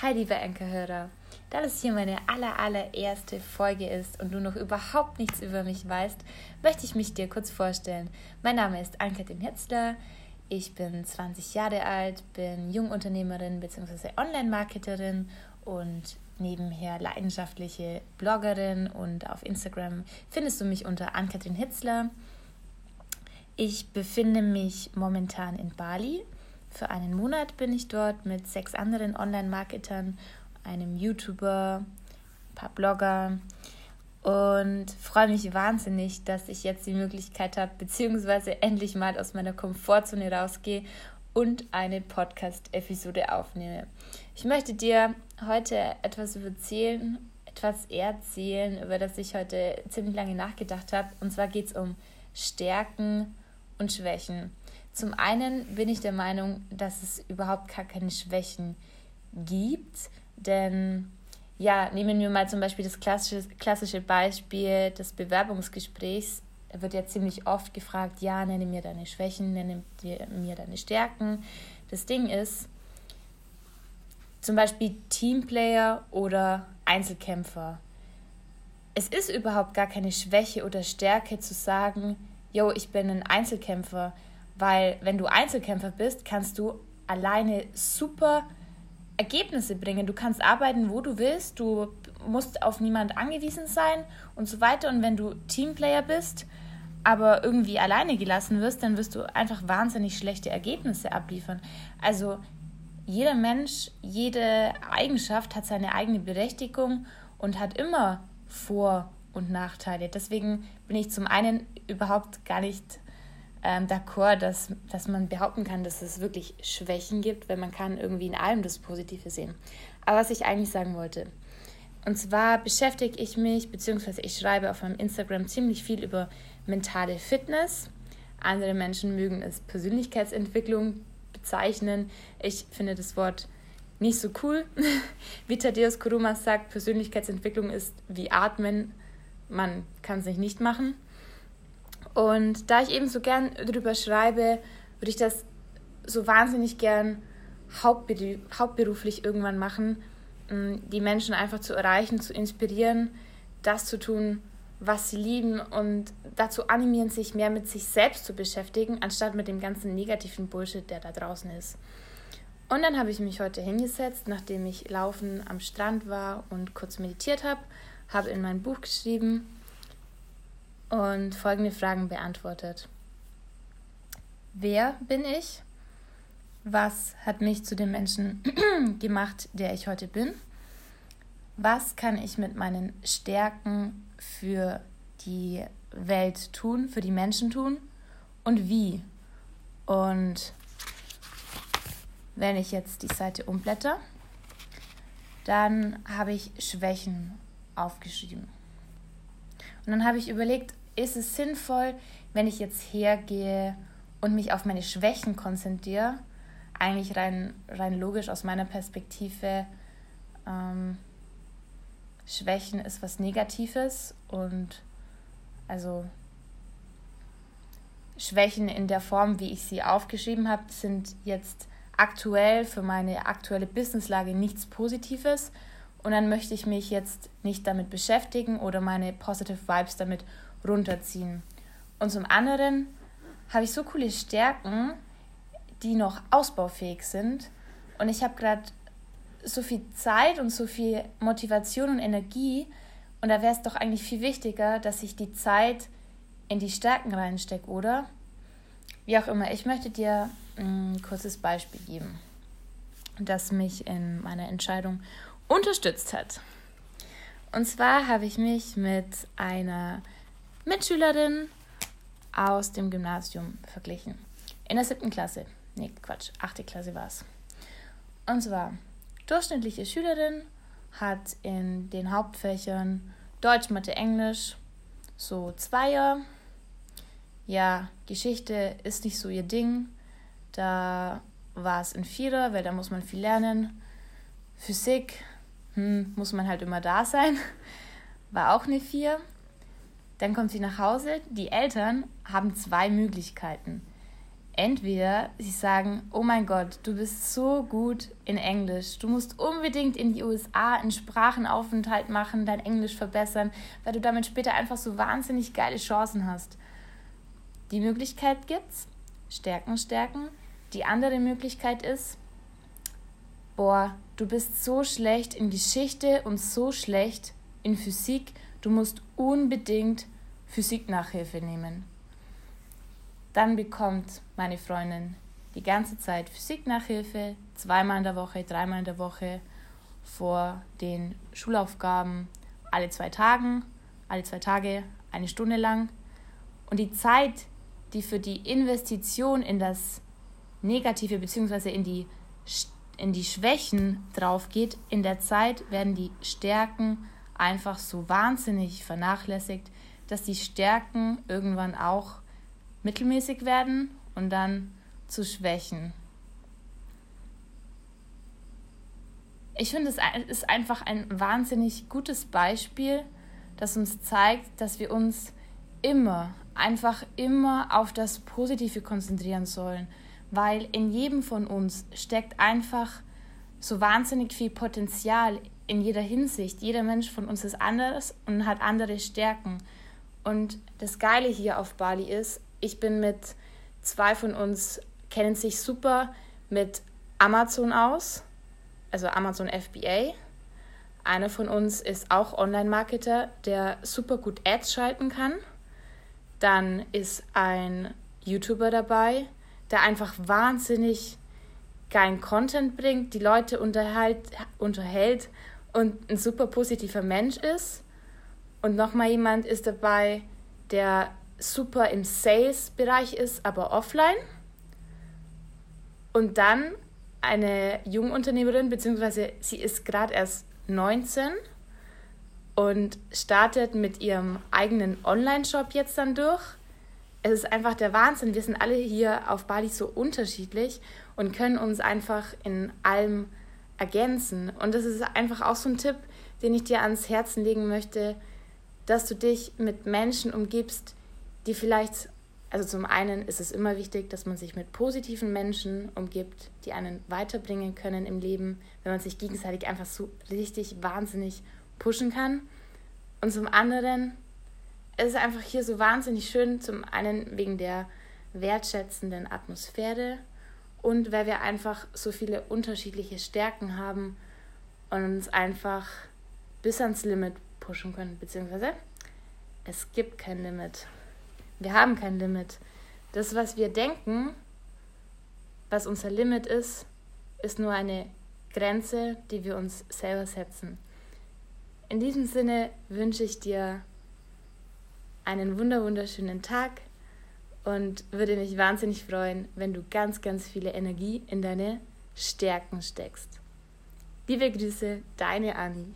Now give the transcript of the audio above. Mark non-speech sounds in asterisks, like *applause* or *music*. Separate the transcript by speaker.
Speaker 1: Hi, liebe Enkerhörer. Da das hier meine aller, allererste Folge ist und du noch überhaupt nichts über mich weißt, möchte ich mich dir kurz vorstellen. Mein Name ist Ann-Kathrin Hetzler. Ich bin 20 Jahre alt, bin Jungunternehmerin bzw. Online-Marketerin und nebenher leidenschaftliche Bloggerin und auf Instagram findest du mich unter Ann-Kathrin Hitzler. Ich befinde mich momentan in Bali für einen Monat bin ich dort mit sechs anderen Online-Marketern, einem YouTuber, ein paar Blogger und freue mich wahnsinnig, dass ich jetzt die Möglichkeit habe, beziehungsweise endlich mal aus meiner Komfortzone rausgehe und eine Podcast-Episode aufnehme. Ich möchte dir heute etwas erzählen, etwas erzählen, über das ich heute ziemlich lange nachgedacht habe. Und zwar geht es um Stärken und Schwächen. Zum einen bin ich der Meinung, dass es überhaupt gar keine Schwächen gibt, denn ja, nehmen wir mal zum Beispiel das klassische, klassische Beispiel des Bewerbungsgesprächs. Da wird ja ziemlich oft gefragt, ja, nenne mir deine Schwächen, nenne mir deine Stärken. Das Ding ist, zum Beispiel Teamplayer oder Einzelkämpfer. Es ist überhaupt gar keine Schwäche oder Stärke zu sagen, yo, ich bin ein Einzelkämpfer. Weil wenn du Einzelkämpfer bist, kannst du alleine super Ergebnisse bringen. Du kannst arbeiten, wo du willst, du musst auf niemand angewiesen sein und so weiter. Und wenn du Teamplayer bist, aber irgendwie alleine gelassen wirst, dann wirst du einfach wahnsinnig schlechte Ergebnisse abliefern. Also jeder Mensch, jede Eigenschaft hat seine eigene Berechtigung und hat immer Vor- und Nachteile. Deswegen bin ich zum einen überhaupt gar nicht ähm, d'accord, dass, dass man behaupten kann, dass es wirklich Schwächen gibt, weil man kann irgendwie in allem das Positive sehen. Aber was ich eigentlich sagen wollte, und zwar beschäftige ich mich, beziehungsweise ich schreibe auf meinem Instagram ziemlich viel über mentale Fitness. Andere Menschen mögen es Persönlichkeitsentwicklung bezeichnen. Ich finde das Wort nicht so cool. *laughs* Wie Thaddeus Kuruma sagt, Persönlichkeitsentwicklung ist wie Atmen. Man kann es nicht machen. Und da ich eben so gern drüber schreibe, würde ich das so wahnsinnig gern hauptberuflich irgendwann machen, die Menschen einfach zu erreichen, zu inspirieren, das zu tun, was sie lieben und dazu animieren, sich mehr mit sich selbst zu beschäftigen, anstatt mit dem ganzen negativen Bullshit, der da draußen ist. Und dann habe ich mich heute hingesetzt, nachdem ich laufen am Strand war und kurz meditiert habe, habe in mein Buch geschrieben, und folgende Fragen beantwortet. Wer bin ich? Was hat mich zu dem Menschen *clears throat* gemacht, der ich heute bin? Was kann ich mit meinen Stärken für die Welt tun, für die Menschen tun? Und wie? Und wenn ich jetzt die Seite umblätter, dann habe ich Schwächen aufgeschrieben. Und dann habe ich überlegt, ist es sinnvoll, wenn ich jetzt hergehe und mich auf meine Schwächen konzentriere? Eigentlich rein, rein logisch aus meiner Perspektive. Ähm, Schwächen ist was Negatives und also Schwächen in der Form, wie ich sie aufgeschrieben habe, sind jetzt aktuell für meine aktuelle Businesslage nichts Positives. Und dann möchte ich mich jetzt nicht damit beschäftigen oder meine Positive Vibes damit runterziehen. Und zum anderen habe ich so coole Stärken, die noch ausbaufähig sind. Und ich habe gerade so viel Zeit und so viel Motivation und Energie. Und da wäre es doch eigentlich viel wichtiger, dass ich die Zeit in die Stärken reinstecke, oder? Wie auch immer, ich möchte dir ein kurzes Beispiel geben, das mich in meiner Entscheidung unterstützt hat. Und zwar habe ich mich mit einer Mitschülerin aus dem Gymnasium verglichen. In der siebten Klasse. Nee, Quatsch, achte Klasse war es. Und zwar, durchschnittliche Schülerin hat in den Hauptfächern Deutsch, Mathe, Englisch so Zweier. Ja, Geschichte ist nicht so ihr Ding. Da war es ein Vierer, weil da muss man viel lernen. Physik hm, muss man halt immer da sein. War auch eine Vier. Dann kommt sie nach Hause. Die Eltern haben zwei Möglichkeiten. entweder sie sagen, oh mein Gott, du bist so gut in Englisch, du musst unbedingt in die USA einen Sprachenaufenthalt machen, dein Englisch verbessern, weil du damit später einfach so wahnsinnig geile Chancen hast. Die Möglichkeit gibt's, Stärken stärken. Die andere Möglichkeit ist, boah, du bist so schlecht in Geschichte und so schlecht in Physik, du musst unbedingt Physiknachhilfe nehmen. Dann bekommt meine Freundin die ganze Zeit Physiknachhilfe, zweimal in der Woche, dreimal in der Woche vor den Schulaufgaben, alle zwei Tagen, alle zwei Tage, eine Stunde lang. Und die Zeit, die für die Investition in das Negative bzw. in die, in die Schwächen drauf geht, in der Zeit werden die Stärken einfach so wahnsinnig vernachlässigt, dass die Stärken irgendwann auch mittelmäßig werden und dann zu Schwächen. Ich finde, es ist einfach ein wahnsinnig gutes Beispiel, das uns zeigt, dass wir uns immer, einfach immer auf das Positive konzentrieren sollen, weil in jedem von uns steckt einfach so wahnsinnig viel Potenzial in jeder Hinsicht. Jeder Mensch von uns ist anders und hat andere Stärken. Und das Geile hier auf Bali ist, ich bin mit zwei von uns, kennen sich super mit Amazon aus, also Amazon FBA. Einer von uns ist auch Online-Marketer, der super gut Ads schalten kann. Dann ist ein YouTuber dabei, der einfach wahnsinnig geilen Content bringt, die Leute unterhält, unterhält und ein super positiver Mensch ist. Und nochmal jemand ist dabei, der super im Sales-Bereich ist, aber offline. Und dann eine Jungunternehmerin, beziehungsweise sie ist gerade erst 19 und startet mit ihrem eigenen Online-Shop jetzt dann durch. Es ist einfach der Wahnsinn. Wir sind alle hier auf Bali so unterschiedlich und können uns einfach in allem ergänzen. Und das ist einfach auch so ein Tipp, den ich dir ans Herzen legen möchte, dass du dich mit Menschen umgibst, die vielleicht, also zum einen ist es immer wichtig, dass man sich mit positiven Menschen umgibt, die einen weiterbringen können im Leben, wenn man sich gegenseitig einfach so richtig wahnsinnig pushen kann. Und zum anderen ist es einfach hier so wahnsinnig schön, zum einen wegen der wertschätzenden Atmosphäre und weil wir einfach so viele unterschiedliche Stärken haben und uns einfach bis ans Limit pushen können, beziehungsweise es gibt kein Limit. Wir haben kein Limit. Das, was wir denken, was unser Limit ist, ist nur eine Grenze, die wir uns selber setzen. In diesem Sinne wünsche ich dir einen wunderschönen Tag und würde mich wahnsinnig freuen, wenn du ganz, ganz viele Energie in deine Stärken steckst. Liebe Grüße, deine Annie.